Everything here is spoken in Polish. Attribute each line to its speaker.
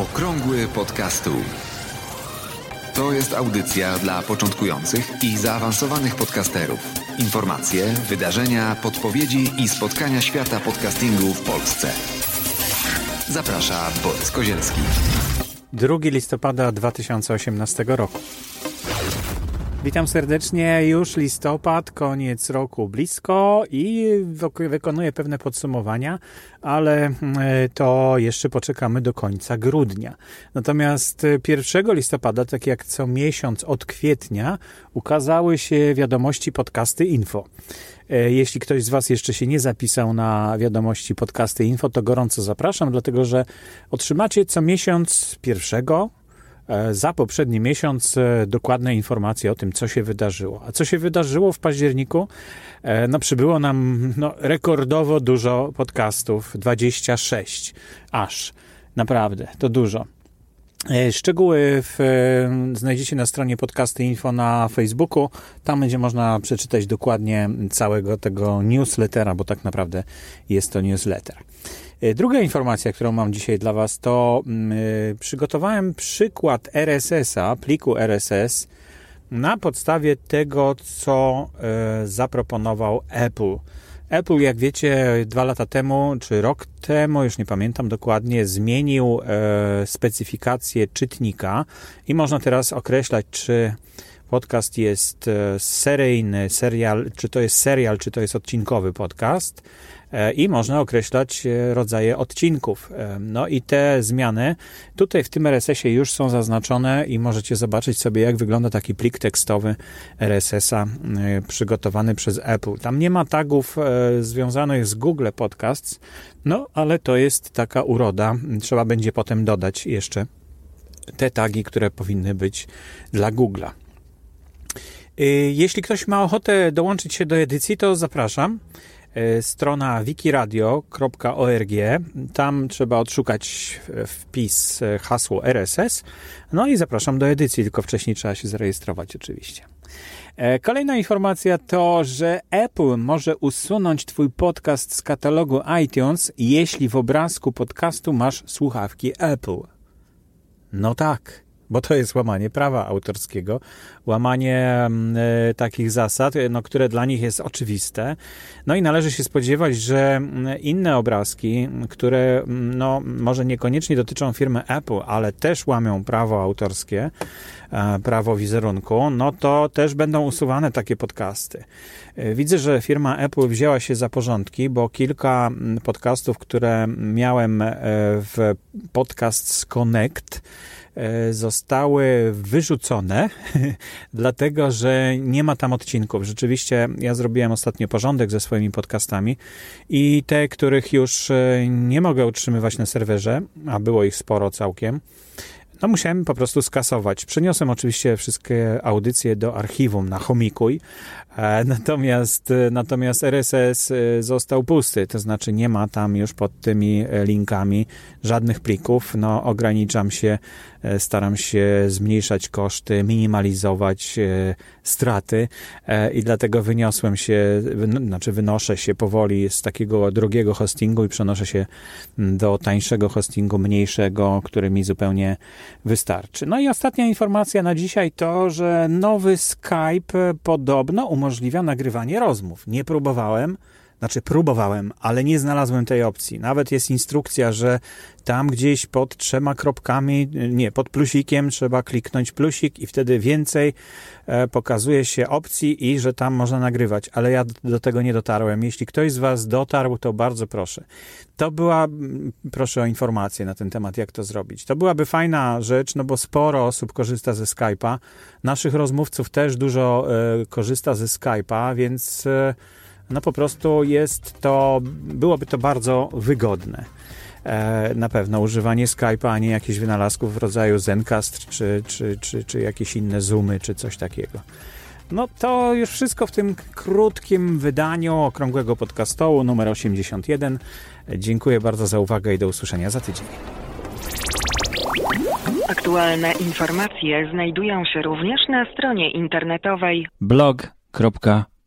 Speaker 1: Okrągły podcastu. To jest audycja dla początkujących i zaawansowanych podcasterów. Informacje, wydarzenia, podpowiedzi i spotkania świata podcastingu w Polsce. Zaprasza Borys Kozielski.
Speaker 2: 2 listopada 2018 roku. Witam serdecznie. Już listopad, koniec roku blisko i wykonuję pewne podsumowania, ale mm, to jeszcze poczekamy do końca grudnia. Natomiast 1 listopada, tak jak co miesiąc od kwietnia, ukazały się wiadomości podcasty info. E, jeśli ktoś z Was jeszcze się nie zapisał na wiadomości podcasty info, to gorąco zapraszam, dlatego że otrzymacie co miesiąc pierwszego E, za poprzedni miesiąc e, dokładne informacje o tym, co się wydarzyło. A co się wydarzyło w październiku? E, no, przybyło nam no, rekordowo dużo podcastów 26 aż. Naprawdę, to dużo. Szczegóły w, znajdziecie na stronie podcasty info na Facebooku. Tam będzie można przeczytać dokładnie całego tego newslettera, bo tak naprawdę jest to newsletter. E, druga informacja, którą mam dzisiaj dla Was, to mm, e, przygotowałem przykład RSS-a, pliku RSS, na podstawie tego, co e, zaproponował Apple. Apple, jak wiecie, dwa lata temu, czy rok temu, już nie pamiętam dokładnie, zmienił specyfikację czytnika i można teraz określać, czy podcast jest seryjny, serial, czy to jest serial, czy to jest odcinkowy podcast. E, i można określać e, rodzaje odcinków. E, no i te zmiany tutaj w tym RSS-ie już są zaznaczone i możecie zobaczyć sobie, jak wygląda taki plik tekstowy RSS-a przygotowany przez Apple. Tam nie ma tagów związanych z Google Podcasts, no ale to jest taka uroda. Trzeba będzie potem dodać jeszcze te tagi, które powinny być dla Google'a. Jeśli ktoś ma ochotę dołączyć się do edycji, to zapraszam. E, strona wikiradio.org. Tam trzeba odszukać wpis e, hasło RSS. No i zapraszam do edycji, tylko wcześniej trzeba się zarejestrować oczywiście. Kolejna informacja to, że Apple może usunąć Twój podcast z katalogu iTunes, jeśli w obrazku podcastu masz słuchawki Apple. No tak bo to jest łamanie prawa autorskiego, łamanie y, takich zasad, no, które dla nich jest oczywiste. No i należy się spodziewać, że inne obrazki, które no, może niekoniecznie dotyczą firmy Apple, ale też łamią prawo autorskie, e, prawo wizerunku, no to też będą usuwane takie podcasty. E, widzę, że firma Apple wzięła się za porządki, bo kilka podcastów, które miałem w Podcasts Connect, E, zostały wyrzucone, dlatego że nie ma tam odcinków. Rzeczywiście ja zrobiłem ostatnio porządek ze swoimi podcastami i te, których już e, nie mogę utrzymywać na serwerze, a było ich sporo całkiem, no musiałem po prostu skasować. Przeniosłem oczywiście wszystkie audycje do archiwum na Homikuj, e, natomiast, natomiast RSS został pusty, to znaczy nie ma tam już pod tymi linkami żadnych plików. No ograniczam się E, staram się zmniejszać koszty, minimalizować e, straty e, i dlatego wyniosłem się, znaczy wynoszę się powoli z takiego drogiego hostingu i przenoszę się do tańszego hostingu, mniejszego, który mi zupełnie wystarczy. No i ostatnia informacja na dzisiaj to, że nowy Skype podobno umożliwia nagrywanie rozmów. Nie próbowałem, znaczy próbowałem, ale nie znalazłem tej opcji. Nawet jest instrukcja, że tam gdzieś pod trzema kropkami, nie, pod plusikiem trzeba kliknąć plusik i wtedy więcej e, pokazuje się opcji i że tam można nagrywać, ale ja do tego nie dotarłem. Jeśli ktoś z Was dotarł, to bardzo proszę. To była, proszę o informację na ten temat, jak to zrobić. To byłaby fajna rzecz, no bo sporo osób korzysta ze Skype'a. Naszych rozmówców też dużo e, korzysta ze Skype'a, więc e, no po prostu jest to, byłoby to bardzo wygodne. E, na pewno używanie Skype'a, a nie jakichś wynalazków w rodzaju Zencast, czy, czy, czy, czy jakieś inne Zoomy, czy coś takiego. No to już wszystko w tym krótkim wydaniu okrągłego podcastołu numer 81. Dziękuję bardzo za uwagę i do usłyszenia za tydzień.
Speaker 3: Aktualne informacje znajdują się również na stronie internetowej